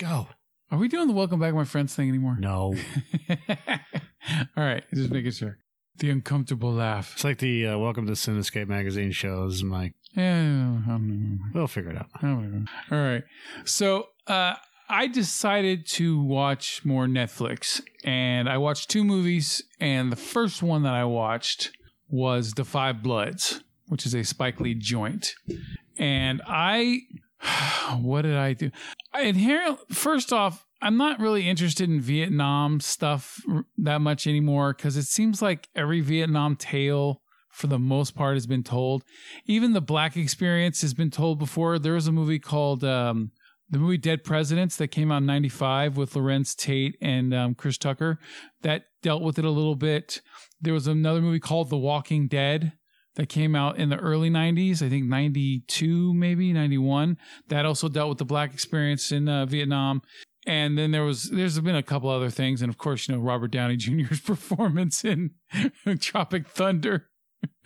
Go. Are we doing the welcome back, my friends thing anymore? No. All right, just making sure. The uncomfortable laugh. It's like the uh, Welcome to Cinescape magazine shows. I'm like, Yeah, we'll figure it out. All right. So uh, I decided to watch more Netflix, and I watched two movies. And the first one that I watched was The Five Bloods, which is a Spike Lee joint. And I, what did I do? I inherently, first off, I'm not really interested in Vietnam stuff that much anymore because it seems like every Vietnam tale, for the most part, has been told. Even the black experience has been told before. There was a movie called um, the movie Dead Presidents that came out in '95 with Larenz Tate and um, Chris Tucker that dealt with it a little bit. There was another movie called The Walking Dead that came out in the early 90s, I think 92, maybe 91. That also dealt with the black experience in uh, Vietnam. And then there was, there's been a couple other things. And of course, you know, Robert Downey Jr.'s performance in Tropic Thunder.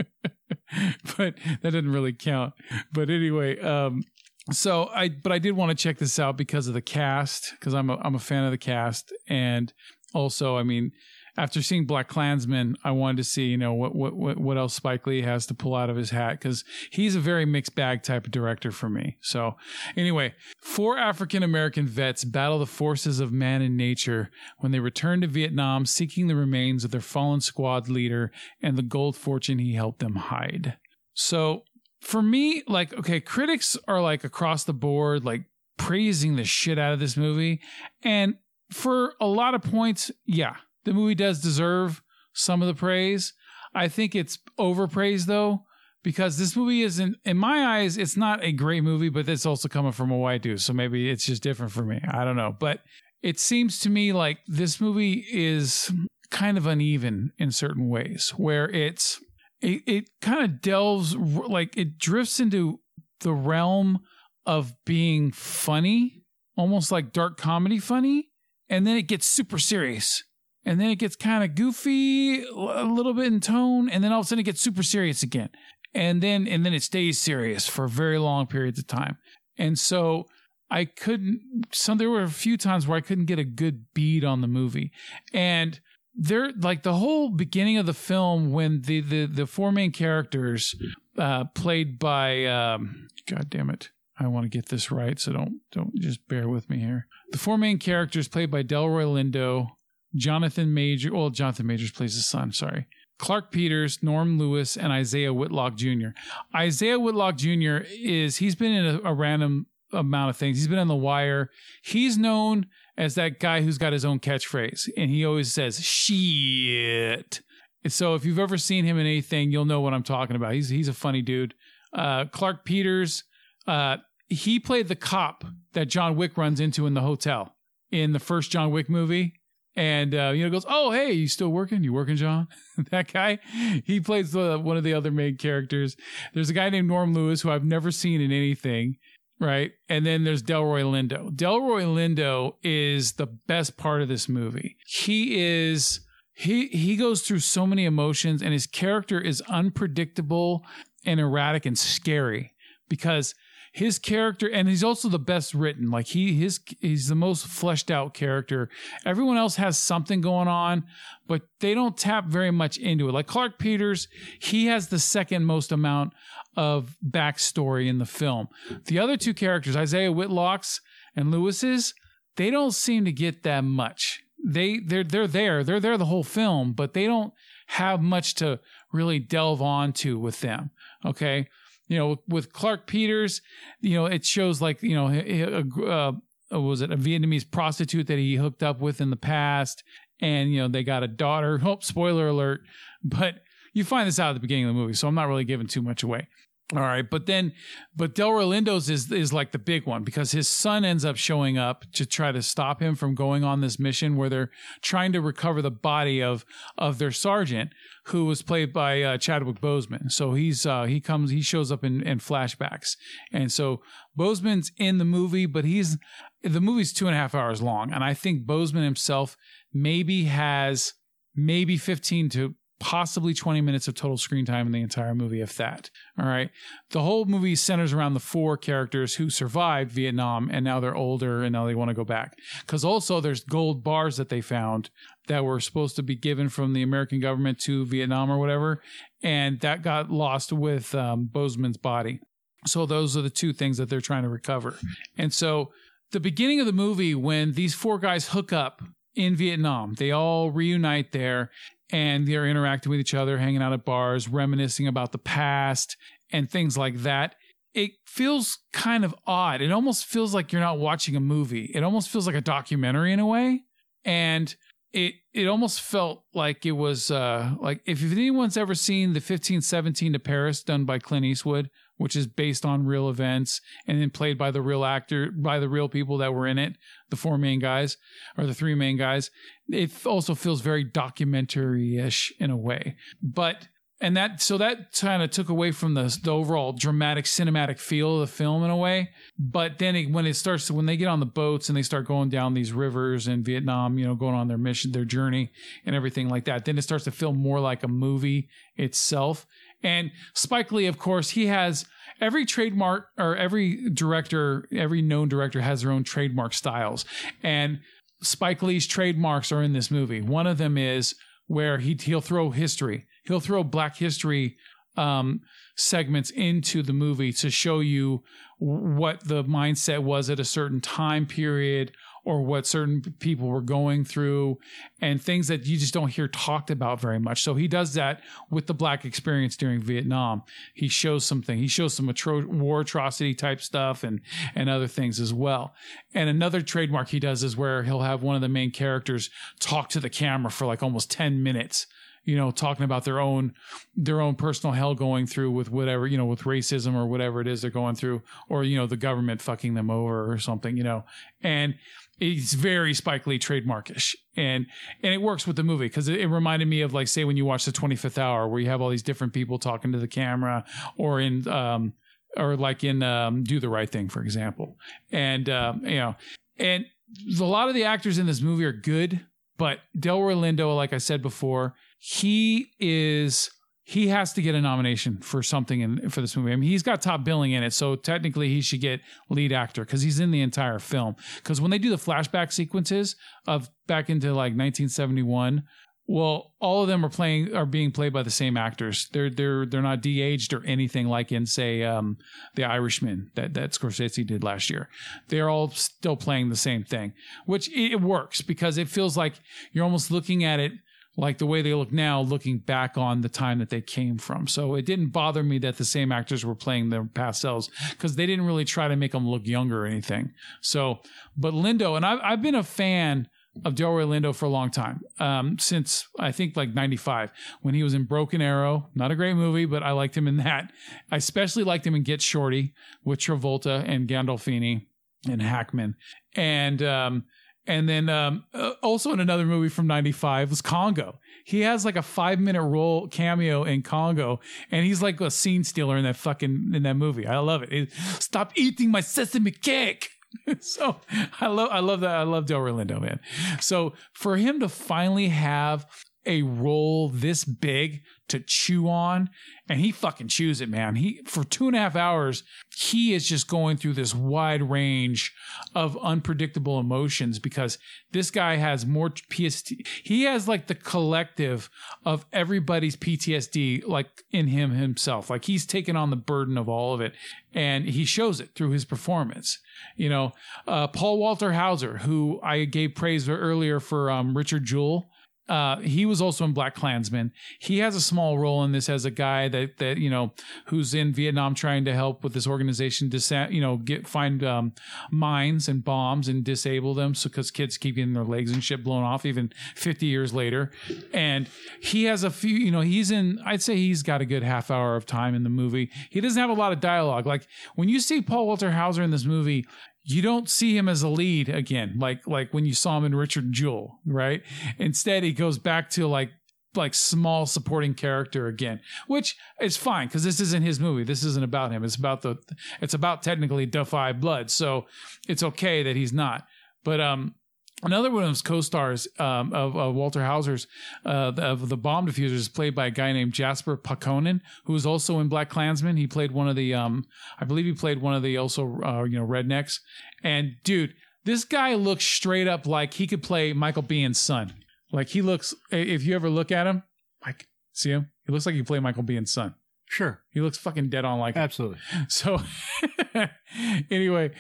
but that didn't really count. But anyway, um, so I, but I did want to check this out because of the cast, because I'm a, I'm a fan of the cast. And also, I mean, after seeing Black Klansman, I wanted to see, you know, what what what, else Spike Lee has to pull out of his hat because he's a very mixed bag type of director for me. So, anyway, four African American vets battle the forces of man and nature when they return to Vietnam, seeking the remains of their fallen squad leader and the gold fortune he helped them hide. So, for me, like, okay, critics are like across the board, like praising the shit out of this movie, and for a lot of points, yeah, the movie does deserve some of the praise. I think it's overpraised though, because this movie isn't, in my eyes, it's not a great movie, but it's also coming from a white dude. So maybe it's just different for me. I don't know. But it seems to me like this movie is kind of uneven in certain ways, where it's, it, it kind of delves, like it drifts into the realm of being funny, almost like dark comedy funny. And then it gets super serious and then it gets kind of goofy a little bit in tone and then all of a sudden it gets super serious again. And then and then it stays serious for very long periods of time. And so i couldn't some there were a few times where i couldn't get a good beat on the movie. And there like the whole beginning of the film when the the, the four main characters uh played by um god damn it. I want to get this right, so don't don't just bear with me here. The four main characters played by Delroy Lindo, Jonathan Major. Well, Jonathan Majors plays his son. Sorry. Clarke Peters, Norm Lewis, and Isiah Whitlock Jr. Isiah Whitlock Jr. is he's been in a, a random amount of things. He's been on The Wire. He's known as that guy who's got his own catchphrase, and he always says "shit." So if you've ever seen him in anything, you'll know what I'm talking about. He's he's a funny dude. Uh, Clarke Peters, uh, he played the cop that John Wick runs into in the hotel in the first John Wick movie and uh, you know goes, "Oh, hey, you still working? You working, John?" that guy, he plays the, one of the other main characters. There's a guy named Norm Lewis who I've never seen in anything, right? And then there's Delroy Lindo. Delroy Lindo is the best part of this movie. He is he he goes through so many emotions, and his character is unpredictable and erratic and scary because his character and he's also the best written. Like he his he's the most fleshed out character. Everyone else has something going on but they don't tap very much into it. Like clarke peters he has the second most amount of backstory in the film. The other two characters isiah whitlock's and lewis's they don't seem to get that much. They they're they're there. They're there the whole film but they don't have much to really delve onto with them okay you know, with Clarke Peters, you know, it shows like, you know, uh, was it a Vietnamese prostitute that he hooked up with in the past? And, you know, they got a daughter. Oh, spoiler alert. But you find this out at the beginning of the movie, so I'm not really giving too much away. All right, but then, but Delroy Lindo's is is like the big one because his son ends up showing up to try to stop him from going on this mission where they're trying to recover the body of of their sergeant who was played by uh, Chadwick Boseman. So he's uh, he comes he shows up in, in flashbacks, and so Boseman's in the movie, but he's the movie's two and a half hours long, and I think Boseman himself maybe has maybe 15 to possibly 20 minutes of total screen time in the entire movie, if that. All right. The whole movie centers around the four characters who survived Vietnam and now they're older and now they want to go back. Because also there's gold bars that they found that were supposed to be given from the American government to Vietnam or whatever. And that got lost with um, Boseman's body. So those are the two things that they're trying to recover. And so the beginning of the movie, when these four guys hook up in Vietnam, they all reunite there and they're interacting with each other, hanging out at bars, reminiscing about the past and things like that. It feels kind of odd. It almost feels like you're not watching a movie. It almost feels like a documentary in a way. And it it almost felt like it was uh like if anyone's ever seen the 1517 to Paris done by Clint Eastwood, which is based on real events and then played by the real actor by the real people that were in it the four main guys or the three main guys. It also feels very documentary-ish in a way. But and that so that kind of took away from the, the overall dramatic cinematic feel of the film in a way. But then it, when it starts when they get on the boats and they start going down these rivers in vietnam you know going on their mission their journey and everything like that then it starts to feel more like a movie itself and Spike Lee, of course, he has every trademark or every director, every known director has their own trademark styles. And Spike Lee's trademarks are in this movie. One of them is where he he'll throw history. He'll throw Black history um, segments into the movie to show you what the mindset was at a certain time period or what certain people were going through and things that you just don't hear talked about very much. So he does that with the black experience during Vietnam. He shows something. He shows some atro- war atrocity type stuff and and other things as well. And another trademark he does is where he'll have one of the main characters talk to the camera for like almost 10 minutes you know, talking about their own their own personal hell going through with whatever, you know, with racism or whatever it is they're going through, or you know, the government fucking them over or something, you know. And it's very Spike Lee trademarkish, and and it works with the movie because it, it, reminded me of like say when you watch the Twenty Fifth Hour where you have all these different people talking to the camera, or in um or like in um, Do the Right Thing, for example, and um, you know, and a lot of the actors in this movie are good, but Delroy Lindo, like I said before, he is he has to get a nomination for something in for this movie. I mean, he's got top billing in it, so technically he should get lead actor because he's in the entire film. Because when they do the flashback sequences of back into like 1971, well, all of them are playing are being played by the same actors. They're they're they're not de-aged or anything like in say um, the Irishman that that Scorsese did last year. They're all still playing the same thing, which it works because it feels like you're almost looking at it like the way they look now, looking back on the time that they came from. So it didn't bother me that the same actors were playing their past selves because they didn't really try to make them look younger or anything. So, but Lindo, and I've, I've been a fan of Delroy Lindo for a long time, um, since I think like 95 when he was in Broken Arrow. Not a great movie, but I liked him in that. I especially liked him in Get Shorty with Travolta and Gandolfini and Hackman. And, um, and then um, uh, also in another movie from 95 was Congo. He has like a five minute role cameo in Congo, and he's like a scene stealer in that fucking in that movie. I love it. it Stop eating my sesame cake. so I love I love that. I love Delroy Lindo, man. So for him to finally have a role this big to chew on and he fucking chews it man. He for two and a half hours he is just going through this wide range of unpredictable emotions because this guy has more pst he has like the collective of everybody's ptsd like in him himself. Like he's taken on the burden of all of it and he shows it through his performance. You know uh, paul walter hauser who i gave praise earlier for um, richard jewell uh, he was also in Black Klansman. He has a small role in this as a guy that that you know who's in Vietnam trying to help with this organization to you know get find um, mines and bombs and disable them so because kids keep getting their legs and shit blown off even 50 years later. And he has a few you know he's in I'd say he's got a good half hour of time in the movie. He doesn't have a lot of dialogue. Like when you see Paul Walter Hauser in this movie, you don't see him as a lead again, like like when you saw him in Richard Jewell, right? Instead, he goes back to like like small supporting character again, which is fine because this isn't his movie. This isn't about him. It's about the it's about technically 5 Blood, so it's okay that he's not. But um, Another one of his co-stars um, of, of Walter Hauser's uh, of the bomb diffusers is played by a guy named Jasper Pääkkönen, who was also in Black Klansman. He played one of the, um, I believe he played one of the also uh, you know rednecks. And dude, this guy looks straight up like he could play Michael Biehn's son. Like he looks, if you ever look at him, like see him, he looks like he play Michael Biehn's son. Sure. He looks fucking dead on like him. Absolutely. So anyway,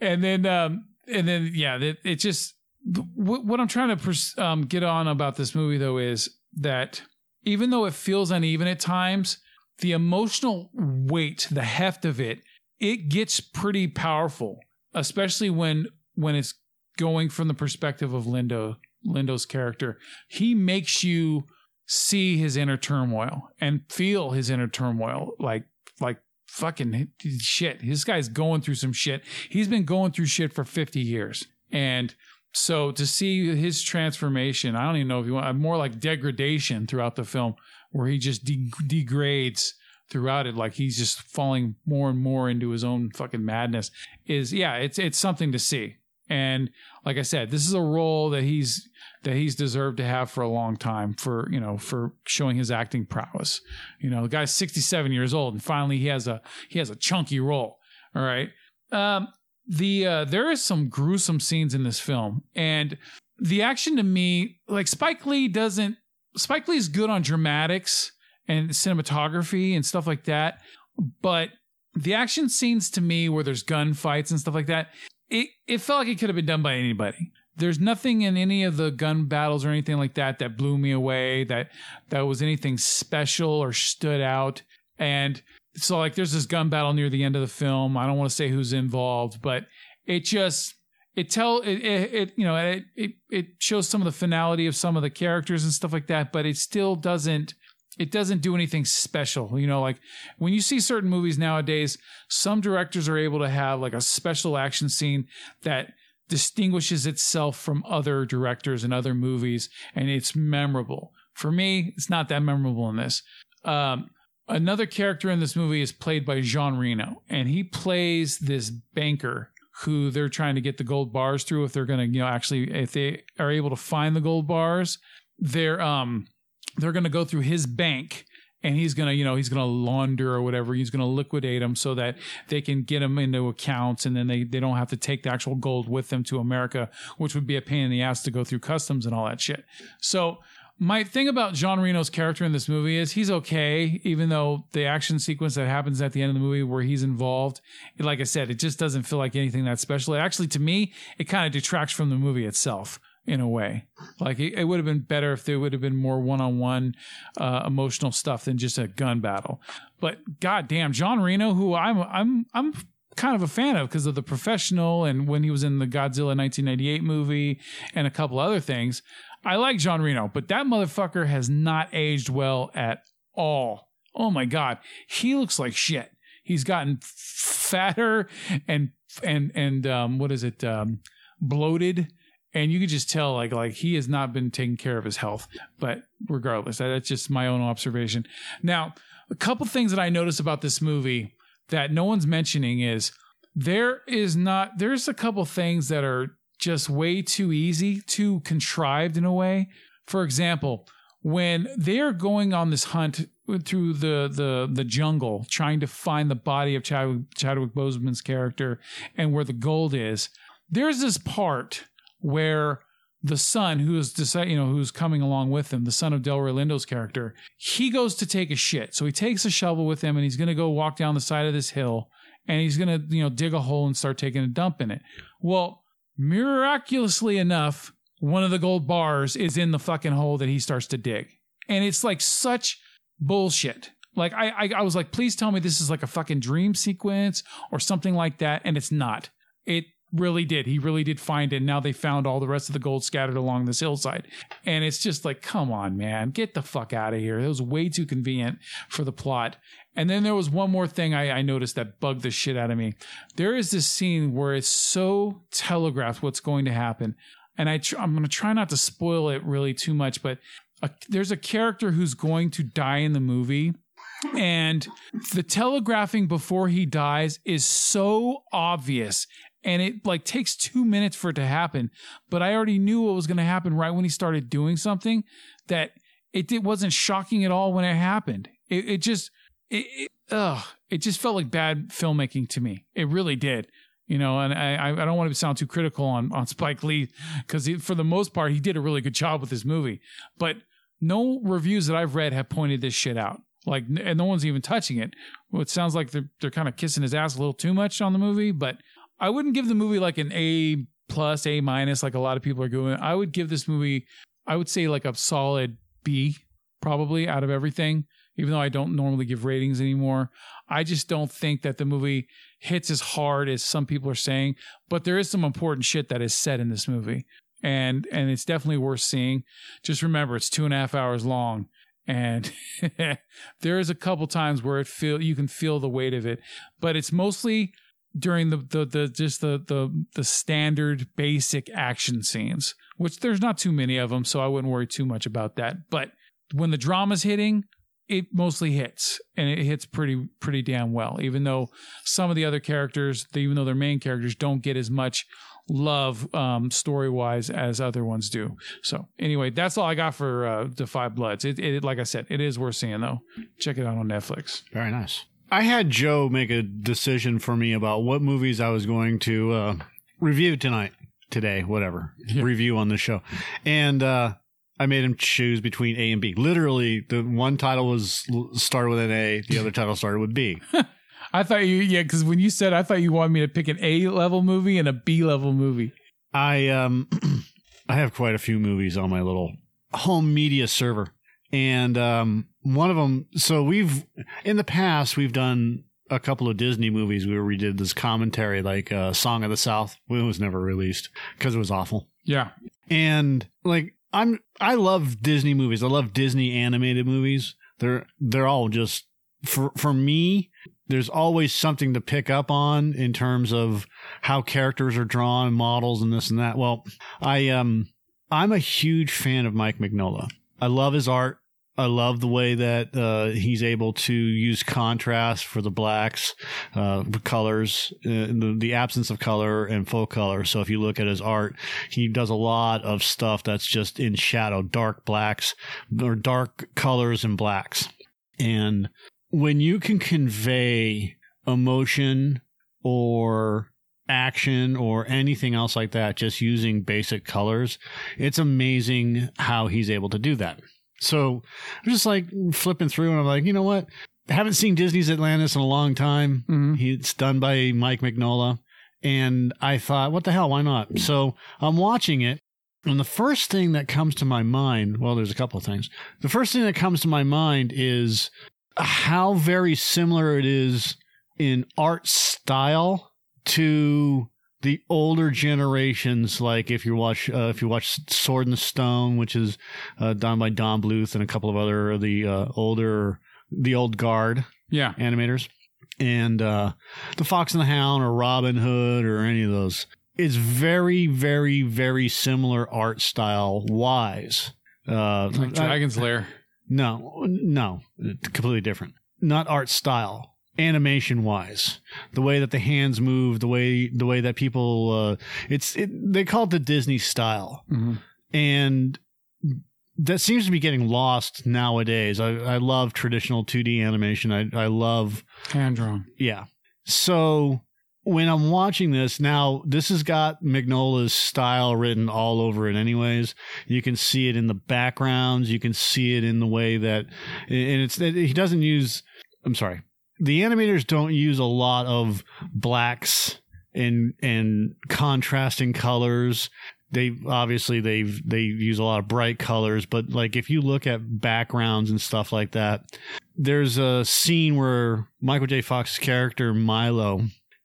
and then um and then yeah, it, it just what, I'm trying to pers- um, get on about this movie though is that even though it feels uneven at times, the emotional weight, the heft of it, it gets pretty powerful, especially when when it's going from the perspective of Lindo Lindo's character. He makes you see his inner turmoil and feel his inner turmoil like like fucking shit. This guy's going through some shit. He's been going through shit for 50 years. And so to see his transformation, I don't even know if you want more like degradation throughout the film, where he just de- degrades throughout it, like he's just falling more and more into his own fucking madness. Is yeah, it's it's something to see. And like I said, this is a role that he's that he's deserved to have for a long time for you know for showing his acting prowess. You know, the guy's 67 years old, and finally he has a he has a chunky role. All right. Um, the uh, there is some gruesome scenes in this film, and the action to me, like Spike Lee doesn't. Spike Lee's good on dramatics and cinematography and stuff like that, but the action scenes to me where there's gunfights and stuff like that, it it felt like it could have been done by anybody. There's nothing in any of the gun battles or anything like that that blew me away that that was anything special or stood out. And so like there's this gun battle near the end of the film. I don't want to say who's involved, but it just it tell it, it, it you know it, it it shows some of the finality of some of the characters and stuff like that, but it still doesn't it doesn't do anything special. You know, like when you see certain movies nowadays, some directors are able to have like a special action scene that distinguishes itself from other directors and other movies and it's memorable. For me, it's not that memorable in this. Um, Another character in this movie is played by Jean Reno, and he plays this banker who they're trying to get the gold bars through. If they're going to, you know, actually, if they are able to find the gold bars, they're um they're going to go through his bank and he's going to you know he's going to launder or whatever he's going to liquidate them so that they can get them into accounts and then they, they don't have to take the actual gold with them to america which would be a pain in the ass to go through customs and all that shit so my thing about John Reno's character in this movie is he's okay, even though the action sequence that happens at the end of the movie where he's involved, like I said, it just doesn't feel like anything that special. Actually, to me, it kind of detracts from the movie itself in a way. Like it, it would have been better if there would have been more one-on-one uh, emotional stuff than just a gun battle. But goddamn, John Reno, who I'm I'm I'm kind of a fan of because of the professional and when he was in the Godzilla 1998 movie and a couple other things. I like John Reno, but that motherfucker has not aged well at all. Oh my god, he looks like shit. He's gotten fatter and and and um, what is it? Um, bloated, and you could just tell like like he has not been taking care of his health. But regardless, that's just my own observation. Now, a couple things that I noticed about this movie that no one's mentioning is there is not there's a couple things that are just way too easy, too contrived in a way. For example, when they're going on this hunt through the the the jungle, trying to find the body of Chadwick, Chadwick Boseman's character and where the gold is, there's this part where the son who is decide, you know who's coming along with him, the son of Delroy Lindo's character, he goes to take a shit. So he takes a shovel with him and he's going to go walk down the side of this hill and he's going to you know dig a hole and start taking a dump in it. Well, miraculously enough, one of the gold bars is in the fucking hole that he starts to dig. And it's like such bullshit. Like I, I, I was like, please tell me this is like a fucking dream sequence or something like that, and it's not. It really did. He really did find it. Now they found all the rest of the gold scattered along this hillside. And it's just like, come on, man, get the fuck out of here. It was way too convenient for the plot. And then there was one more thing I, I noticed that bugged the shit out of me. There is this scene where it's so telegraphed what's going to happen. And I tr- I'm going to try not to spoil it really too much, but a, there's a character who's going to die in the movie. And the telegraphing before he dies is so obvious and it like takes two minutes for it to happen. But I already knew what was going to happen right when he started doing something that it, it wasn't shocking at all when it happened. It, it just, it, it, ugh, it just felt like bad filmmaking to me. It really did. You know, and I, I don't want to sound too critical on, on Spike Lee because for the most part, he did a really good job with this movie. But no reviews that I've read have pointed this shit out. Like, and no one's even touching it. Well, it sounds like they're they're kind of kissing his ass a little too much on the movie. But I wouldn't give the movie like an A plus, A minus, like a lot of people are doing. I would give this movie, I would say like a solid B, probably out of everything. Even though I don't normally give ratings anymore, I just don't think that the movie hits as hard as some people are saying. But there is some important shit that is said in this movie, and and it's definitely worth seeing. Just remember, it's two and a half hours long, and there is a couple times where it feel you can feel the weight of it, but it's mostly during the the, the just the, the the standard basic action scenes, which there's not too many of them, so I wouldn't worry too much about that. But when the drama's hitting, it mostly hits, and it hits pretty pretty damn well. Even though some of the other characters, even though they're main characters, don't get as much love um, story wise as other ones do. So anyway, that's all I got for uh, the Five Bloods. It, it, like I said, it is worth seeing though. Check it out on Netflix. Very nice. I had Joe make a decision for me about what movies I was going to uh, review tonight, today, whatever, Yeah. review on the show, and uh, I made him choose between A and B. Literally, the one title was started with an A, the other title started with B. I thought you, yeah, because when you said, I thought you wanted me to pick an A level movie and a B level movie. I um I have quite a few movies on my little home media server. And um one of them so we've in the past we've done a couple of Disney movies where we did this commentary like uh Song of the South. It was never released because it was awful. Yeah. And like I'm I love Disney movies. I love Disney animated movies. They're they're all just for for me there's always something to pick up on in terms of how characters are drawn, models and this and that. Well, I um I'm a huge fan of Mike Mignola. I love his art. I love the way that uh, he's able to use contrast for the blacks, uh, colors, uh, the, the absence of color and full color. So if you look at his art, he does a lot of stuff that's just in shadow, dark blacks or dark colors and blacks. And when you can convey emotion or action or anything else like that just using basic colors, it's amazing how he's able to do that. So I'm just like flipping through and I'm like, you know what? I haven't seen Disney's Atlantis in a long time. Mhm. It's done by Mike Mignola. And I thought, what the hell? Why not? So I'm watching it. And the first thing that comes to my mind, well, there's a couple of things. The first thing that comes to my mind is how very similar it is in art style to the older generations. Like if you watch, uh, if you watch Sword and Stone, which is uh, done by Don Bluth and a couple of other the uh, older, the old guard Yeah. animators, and uh, the Fox and the Hound or Robin Hood or any of those. It's very, very, very similar art style wise. Uh, Like I- Dragon's Lair. no, no, completely different. Not art style, animation wise, the way that the hands move, the way the way that people. Uh, it's it, they call it the Disney style, Mhm. and that seems to be getting lost nowadays. I, I love traditional 2D animation. I I love Hand drawn. yeah. So when I'm watching this now, this has got Magnola's style written all over it. Anyways, you can see it in the backgrounds. You can see it in the way that, and it's he doesn't use. I'm sorry, the animators don't use a lot of blacks and and contrasting colors. They obviously they've they use a lot of bright colors, but like if you look at backgrounds and stuff like that, there's a scene where Michael J. Fox's character Milo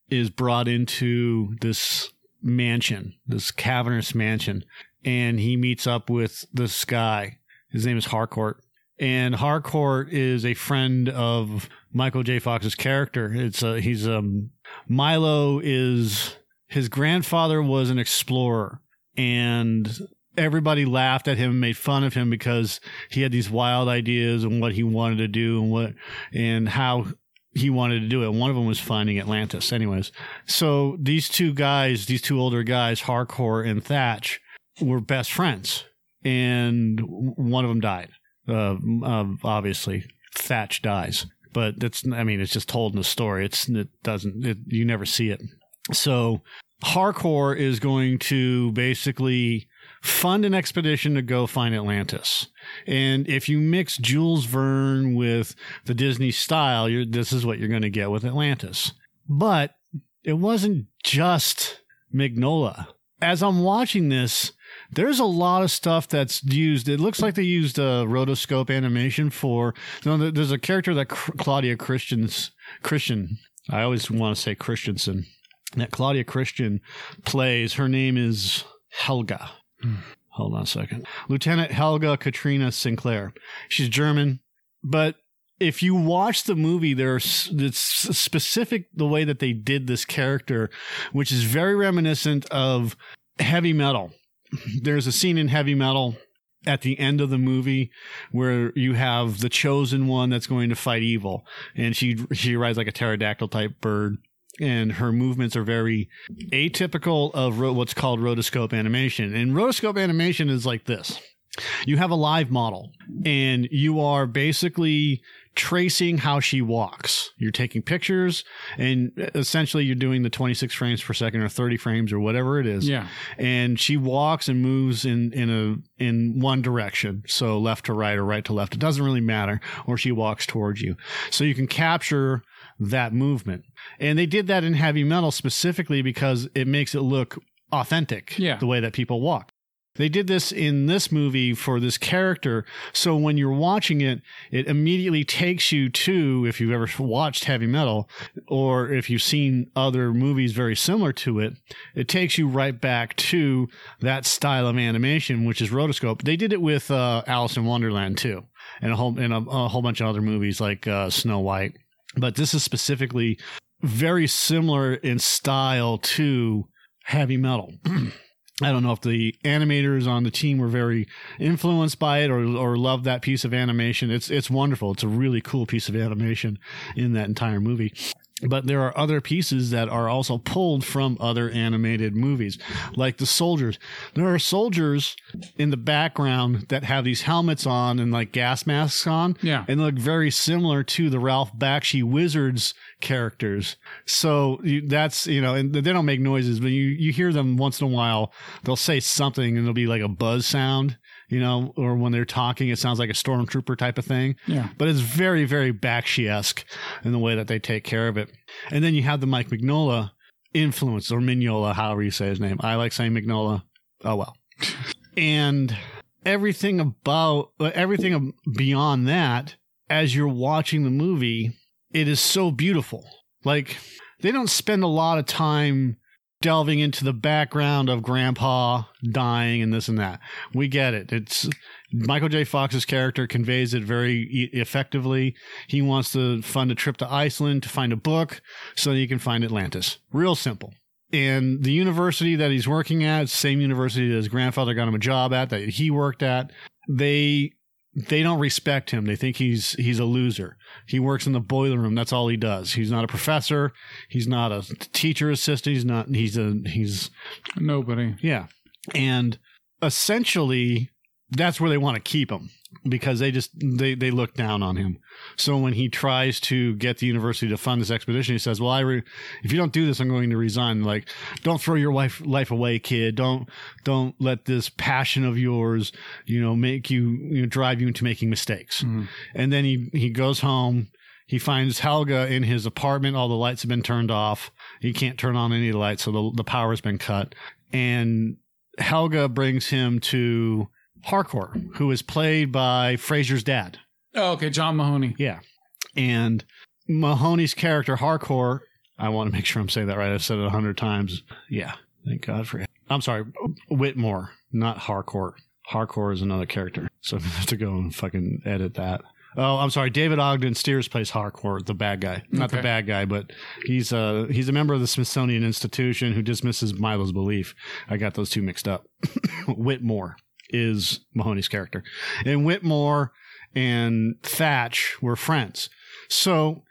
is brought into this mansion, this cavernous mansion, and he meets up with this guy. His name is Harcourt. And Harcourt is a friend of Michael J. Fox's character. It's uh, he's um Milo is his grandfather was an explorer and everybody laughed at him and made fun of him because he had these wild ideas and what he wanted to do and what and how he wanted to do it. One of them was finding Atlantis. Anyways, so these two guys, these two older guys, Harcourt and Thatch, were best friends, and one of them died. Uh, obviously, Thatch dies, but that's I mean it's just told in the story. It's it doesn't it, you never see it. So Harcourt is going to basically fund an expedition to go find Atlantis. And if you mix Jules Verne with the Disney style, this is what you're going to get with Atlantis. But it wasn't just Mignola. As I'm watching this, there's a lot of stuff that's used. It looks like they used a rotoscope animation for. You know, there's a character that Claudia Christians Christian. I always want to say Christensen. That Claudia Christian plays. Her name is Helga. Hmm. Hold on a second. Lieutenant Helga Katrina Sinclair. She's German, but if you watch the movie, there's it's specific the way that they did this character, which is very reminiscent of heavy metal. There's a scene in heavy metal at the end of the movie where you have the chosen one that's going to fight evil and she she rides like a pterodactyl type bird and her movements are very atypical of ro- what's called rotoscope animation. And rotoscope animation is like this. You have a live model and you are basically tracing how she walks. You're taking pictures and essentially you're doing the 26 frames per second or 30 frames or whatever it is. Yeah. And she walks and moves in in a in one direction. So left to right or right to left. It doesn't really matter or she walks towards you. So you can capture that movement. And they did that in heavy metal specifically because it makes it look authentic yeah. the way that people walk. They did this in this movie for this character. So when you're watching it, it immediately takes you to, if you've ever watched heavy metal or if you've seen other movies very similar to it, it takes you right back to that style of animation, which is rotoscope. They did it with uh, Alice in Wonderland too, and a whole, and a, a whole bunch of other movies like uh, Snow White but this is specifically very similar in style to heavy metal. I don't know if the animators on the team were very influenced by it or or loved that piece of animation. It's it's wonderful. It's a really cool piece of animation in that entire movie but there are other pieces that are also pulled from other animated movies, like the soldiers. There are soldiers in the background that have these helmets on and like gas masks on, yeah, and look very similar to the Ralph Bakshi Wizards characters. So you, that's you know, and they don't make noises, but you you hear them once in a while. They'll say something, and it'll be like a buzz sound, you know, or when they're talking, it sounds like a stormtrooper type of thing. Yeah. But it's very, very Bakshi esque in the way that they take care of it. And then you have the Mike Mignola influence, or Mignola, however you say his name. I like saying Mignola. Oh, well. and everything about, everything beyond that, as you're watching the movie, it is so beautiful. Like, they don't spend a lot of time delving into the background of grandpa dying and this and that. We get it. It's Michael J. Fox's character conveys it very effectively. He wants to fund a trip to Iceland to find a book so that he can find Atlantis. Real simple. And the university that he's working at, same university that his grandfather got him a job at, that he worked at, they they don't respect him. They think he's he's a loser. He works in the boiler room. That's all he does. He's not a professor. He's not a teacher assistant. He's not. He's a. He's nobody. Yeah, and essentially, that's where they want to keep him because they just they they look down on him. So when he tries to get the university to fund this expedition, he says, "Well, I re- if you don't do this, I'm going to resign." Like, don't throw your life life away, kid. Don't don't let this passion of yours, you know, make you, you know, drive you into making mistakes. Mm-hmm. And then he he goes home. He finds Helga in his apartment. All the lights have been turned off. He can't turn on any lights, so the the power has been cut. And Helga brings him to Harcourt, who is played by Frasier's dad. Oh, okay, John Mahoney. Yeah. And Mahoney's character, Harcourt, I want to make sure I'm saying that right. I've said it a hundred times. Yeah. Thank God for it. I'm sorry, Whitmore, not Harcourt. Harcourt is another character. So I have to go and fucking edit that. Oh, I'm sorry. David Ogden Stiers plays Harcourt, the bad guy. Not Okay. the bad guy, but he's a he's a member of the Smithsonian Institution who dismisses Milo's belief. I got those two mixed up. Whitmore is Mahoney's character, and Whitmore and Thatch were friends. So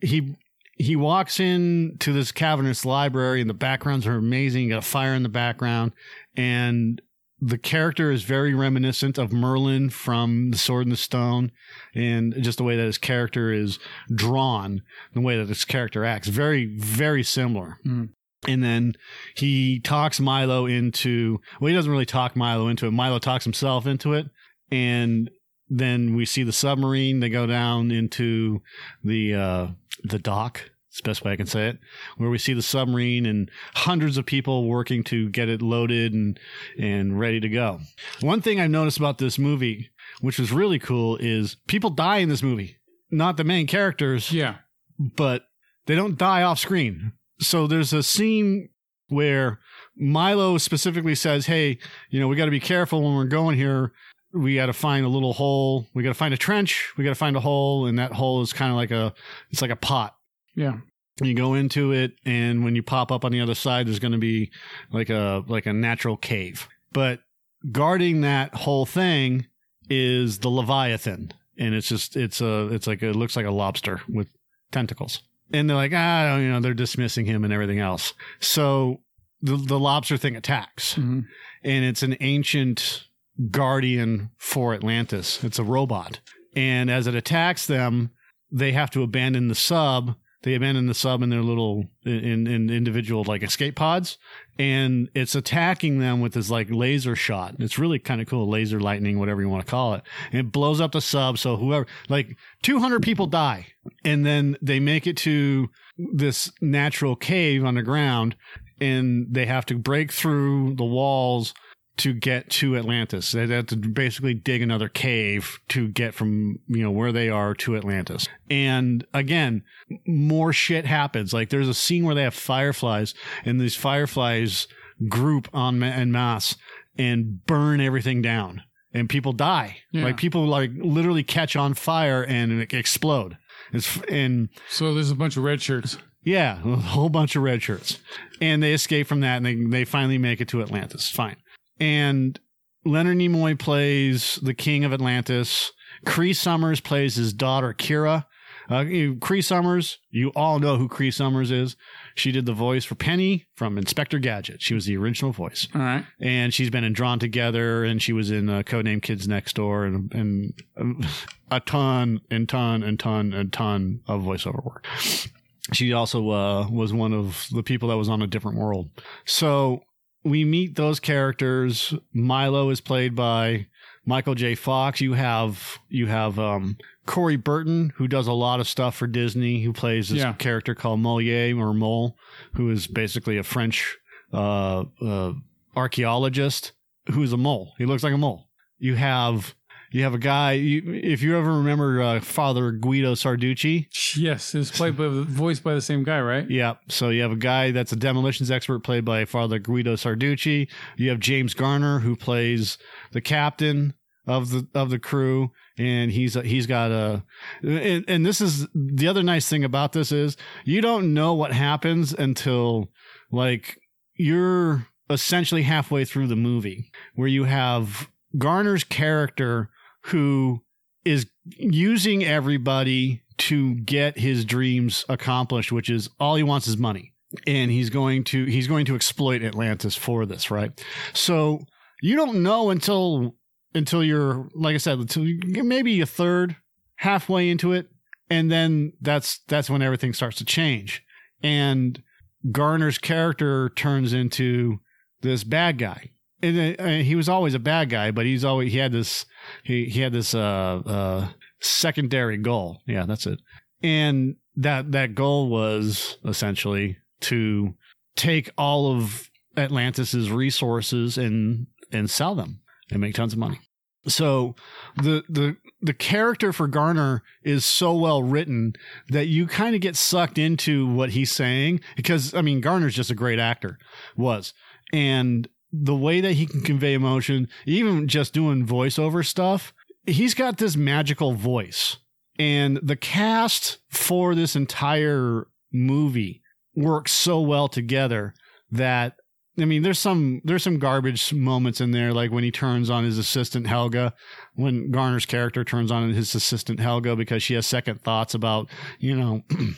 he he walks in to this cavernous library and the backgrounds are amazing. You got a fire in the background and the character is very reminiscent of Merlin from The Sword and the Stone, and just the way that his character is drawn, the way that his character acts, very, very similar. Mm. And then he talks Milo into, well, he doesn't really talk Milo into it. Milo talks himself into it. And then we see the submarine. They go down into the, uh, the dock. It's the best way I can say it, where we see the submarine and hundreds of people working to get it loaded and, and ready to go. One thing I've noticed about this movie, which was really cool, is people die in this movie. Not the main characters, Yeah. but they don't die off screen. So there's a scene where Milo specifically says, Hey, you know, we got to be careful when we're going here. We got to find a little hole. We got to find a trench. We got to find a hole. And that hole is kind of like a, it's like a pot. Yeah. You go into it, and when you pop up on the other side, there's going to be like a like a natural cave. But guarding that whole thing is the Leviathan, and it's just it's a it's like it looks like a lobster with tentacles. And they're like, ah, you know, they're dismissing him and everything else. So the the lobster thing attacks, Mhm. and it's an ancient guardian for Atlantis. It's a robot, and as it attacks them, they have to abandon the sub. They abandon the sub in their little in, in individual like escape pods, and it's attacking them with this like laser shot. It's really kind of cool, laser lightning, whatever you want to call it. And it blows up the sub, so whoever like 200 people die, and then they make it to this natural cave underground, and they have to break through the walls to get to Atlantis. They have to basically dig another cave to get from, you know, where they are to Atlantis. And again, more shit happens. Like there's a scene where they have fireflies and these fireflies group on en masse and burn everything down and people die. Yeah. Like people like literally catch on fire and explode. It's, and So there's a bunch of red shirts. yeah, a whole bunch of red shirts. And they escape from that and they, they finally make it to Atlantis. Fine. And Leonard Nimoy plays the king of Atlantis. Cree Summers plays his daughter, Kida. Uh, Cree Summers, you all know who Cree Summers is. She did the voice for Penny from Inspector Gadget. She was the original voice. All right. And she's been in Drawn Together, and she was in uh, Codename Kids Next Door, and, and um, a ton and ton and ton and ton of voiceover work. She also uh, was one of the people that was on a different world. So we meet those characters. Milo is played by Michael J. Fox. You have you have um, Corey Burton, who does a lot of stuff for Disney, who plays this Yeah. character called Molière or Mole, who is basically a French uh, uh, archaeologist who's a mole. He looks like a mole. You have you have a guy. You, if you ever remember uh, Father Guido Sarducci, Yes, it's played by voiced by the same guy, right? yeah. So you have a guy that's a demolitions expert played by Father Guido Sarducci. You have James Garner who plays the captain of the of the crew, and he's he's got a and, and this is the other nice thing about this is you don't know what happens until like you're essentially halfway through the movie where you have Garner's character who is using everybody to get his dreams accomplished, which is all he wants is money. And he's going to he's going to exploit Atlantis for this, right? So you don't know until until you're like I said, until maybe a third, halfway into it, and then that's that's when everything starts to change. And Garner's character turns into this bad guy. And uh, he was always a bad guy, but he's always he had this he he had this uh uh secondary goal. Yeah, that's it. And that that goal was essentially to take all of Atlantis's resources and and sell them and make tons of money. So the the the character for Garner is so well written that you kind of get sucked into what he's saying because I mean Garner's just a great actor was and the way that he can convey emotion even just doing voiceover stuff he's got this magical voice. And the cast for this entire movie works so well together that I mean, there's some there's some garbage moments in there, like when he turns on his assistant Helga, when Garner's character turns on his assistant Helga because she has second thoughts about you know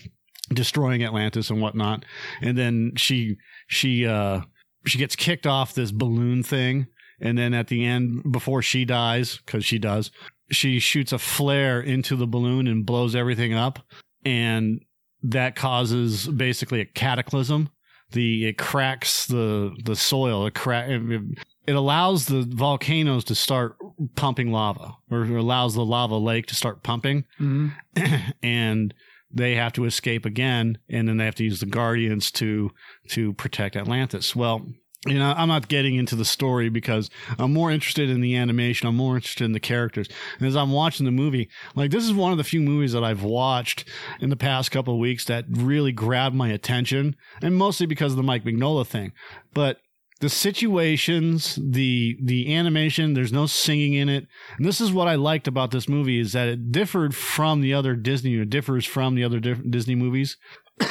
destroying Atlantis and whatnot, and then she she uh she gets kicked off this balloon thing, and then at the end before she dies because she does, she shoots a flare into the balloon and blows everything up, and that causes basically a cataclysm the it cracks the the soil. It crack. It, it allows the volcanoes to start pumping lava, or allows the lava lake to start pumping, hmm and they have to escape again, and then they have to use the guardians to to protect Atlantis. Well, you know, I'm not getting into the story because I'm more interested in the animation. I'm more interested in the characters. And as I'm watching the movie, like this is one of the few movies that I've watched in the past couple of weeks that really grabbed my attention, and mostly because of the Mike Mignola thing. But the situations, the the animation, there's no singing in it. And this is what I liked about this movie is that it differed from the other Disney, or differs from the other Disney movies. in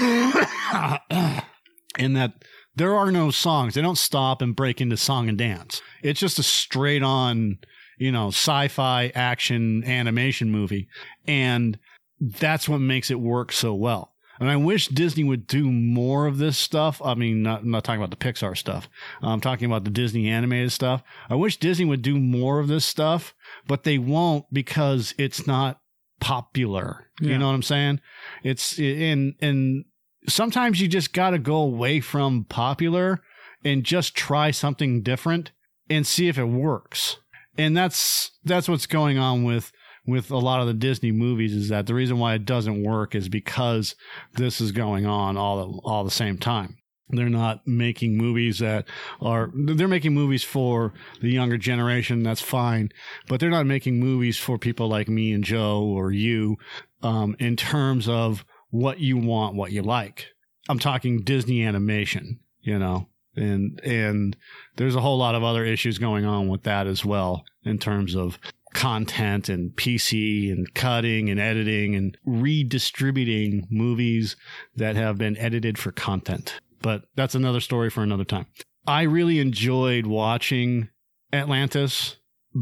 that there are no songs. They don't stop and break into song and dance. It's just a straight on, you know, sci-fi action animation movie. And that's what makes it work so well. And I wish Disney would do more of this stuff. I mean, not, I'm not talking about the Pixar stuff. I'm talking about the Disney animated stuff. I wish Disney would do more of this stuff, but they won't because it's not popular. Yeah. You know what I'm saying? It's in, and sometimes you just got to go away from popular and just try something different and see if it works. And that's that's what's going on with with a lot of the Disney movies is that the reason why it doesn't work is because this is going on all the, all the same time. They're not making movies that are they're making movies for the younger generation. That's fine, but they're not making movies for people like me and Joe or you um, in terms of what you want, what you like. I'm talking Disney animation, you know, and and there's a whole lot of other issues going on with that as well in terms of content and PC and cutting and editing and redistributing movies that have been edited for content. But that's another story for another time. I really enjoyed watching Atlantis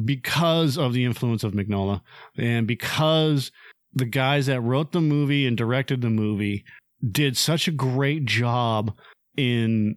because of the influence of Mignola and because the guys that wrote the movie and directed the movie did such a great job in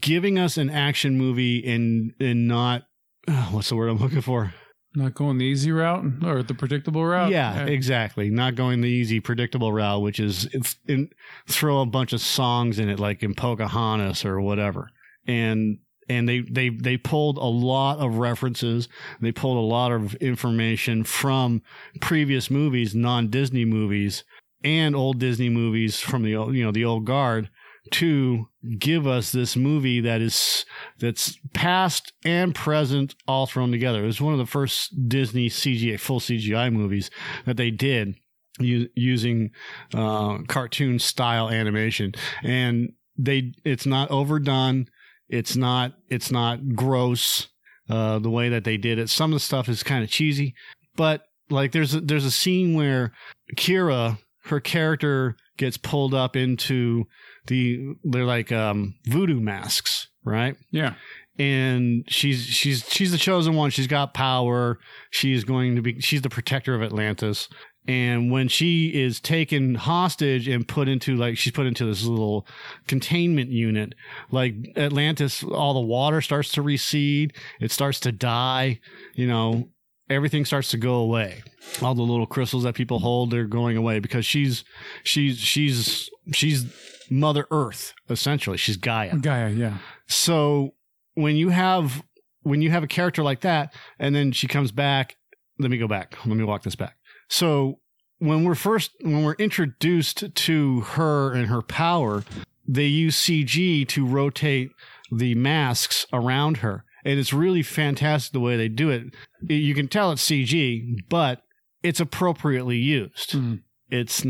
giving us an action movie and and not what's the word I'm looking for? Not going the easy route or the predictable route. Yeah, exactly. Not going the easy, predictable route, which is it's in, throw a bunch of songs in it, like in Pocahontas or whatever. And and they they they pulled a lot of references. They pulled a lot of information from previous movies, non Disney movies, and old Disney movies from the old, you know the old guard to give us this movie that is that's past and present all thrown together. It was one of the first Disney CGI full CGI movies that they did u- using uh, cartoon style animation, and they it's not overdone. It's not it's not gross uh, the way that they did it. Some of the stuff is kind of cheesy, but like there's a, there's a scene where Kida her character gets pulled up into the they're like um voodoo masks, right? Yeah. And she's she's she's the chosen one. She's got power. She's going to be she's the protector of Atlantis. And when she is taken hostage and put into like she's put into this little containment unit, like Atlantis, all the water starts to recede. It starts to die. You know, everything starts to go away. All the little crystals that people hold, they're going away because she's she's she's she's Mother Earth essentially. She's Gaia. Gaia. Yeah. So when you have when you have a character like that, and then she comes back, let me go back. Let me walk this back. So when we're first when we're introduced to her and her power, they use CG to rotate the masks around her. And it's really fantastic the way they do it. You can tell it's CG, but it's appropriately used. Mhm. It's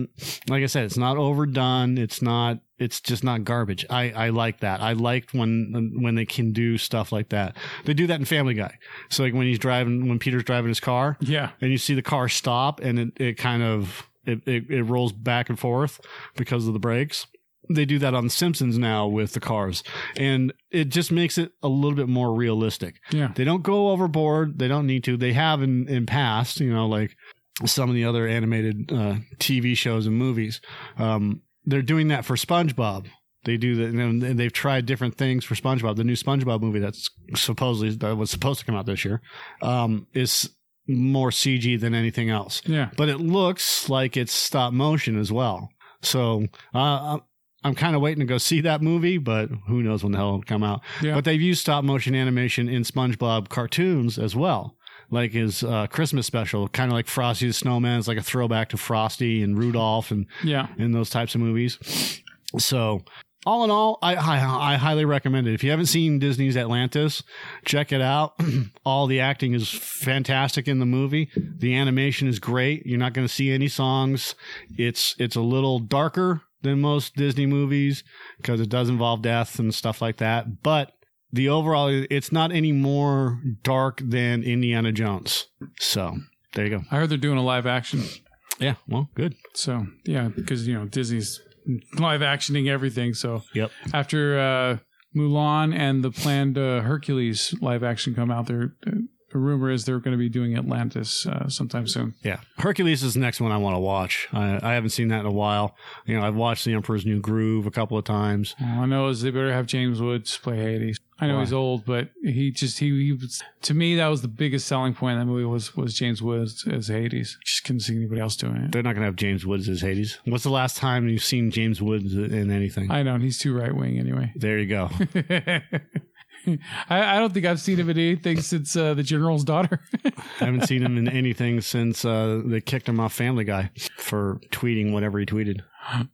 like I said, it's not overdone. It's not. It's just not garbage. I, I like that. I liked when when they can do stuff like that. They do that in Family Guy. So like when he's driving, when Peter's driving his car, Yeah. and you see the car stop, and it, it kind of it, it, it rolls back and forth because of the brakes. They do that on Simpsons now with the cars, and it just makes it a little bit more realistic. Yeah. They don't go overboard. They don't need to. They have in in past, you know, like some of the other animated uh, TV shows and movies. Um, they're doing that for SpongeBob. They do that, and they've tried different things for SpongeBob. The new SpongeBob movie that's supposedly that was supposed to come out this year um, is more CG than anything else, Yeah. but it looks like it's stop motion as well. So uh, I'm kind of waiting to go see that movie, but who knows when the hell it'll come out. Yeah. But they've used stop motion animation in SpongeBob cartoons as well. Like his uh, Christmas special, kind of like Frosty the Snowman. It's like a throwback to Frosty and Rudolph and, Yeah. and those types of movies. So, all in all, I, I, I highly recommend it. If you haven't seen Disney's Atlantis, check it out. all the acting is fantastic in the movie. The animation is great. You're not going to see any songs. It's it's a little darker than most Disney movies because it does involve death and stuff like that. But the overall, it's not any more dark than Indiana Jones. So there you go. I heard they're doing a live action. Yeah, well, good. So yeah, because you know Disney's live actioning everything. So Yep. after uh, Mulan and the planned uh, Hercules live action come out, there the rumor is they're going to be doing Atlantis uh, sometime soon. Yeah, Hercules is the next one I want to watch. I, I haven't seen that in a while. You know, I've watched The Emperor's New Groove a couple of times. All I know is they better have James Woods play Hades. I know Why? he's old, but he just he, he was to me that was the biggest selling point in that movie was was James Woods as Hades. Just couldn't see anybody else doing it. They're not going to have James Woods as Hades. What's the last time you've seen James Woods in anything? I know and he's too right wing anyway. there you go. I, I don't think I've seen him in anything since uh, the General's Daughter. I haven't seen him in anything since uh, they kicked him off Family Guy for tweeting whatever he tweeted.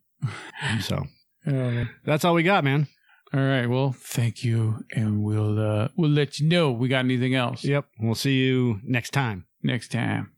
So Oh, that's all we got, man. all right. Well, thank you, and we'll uh, we'll let you know if we got anything else Yep. We'll see you next time. next time.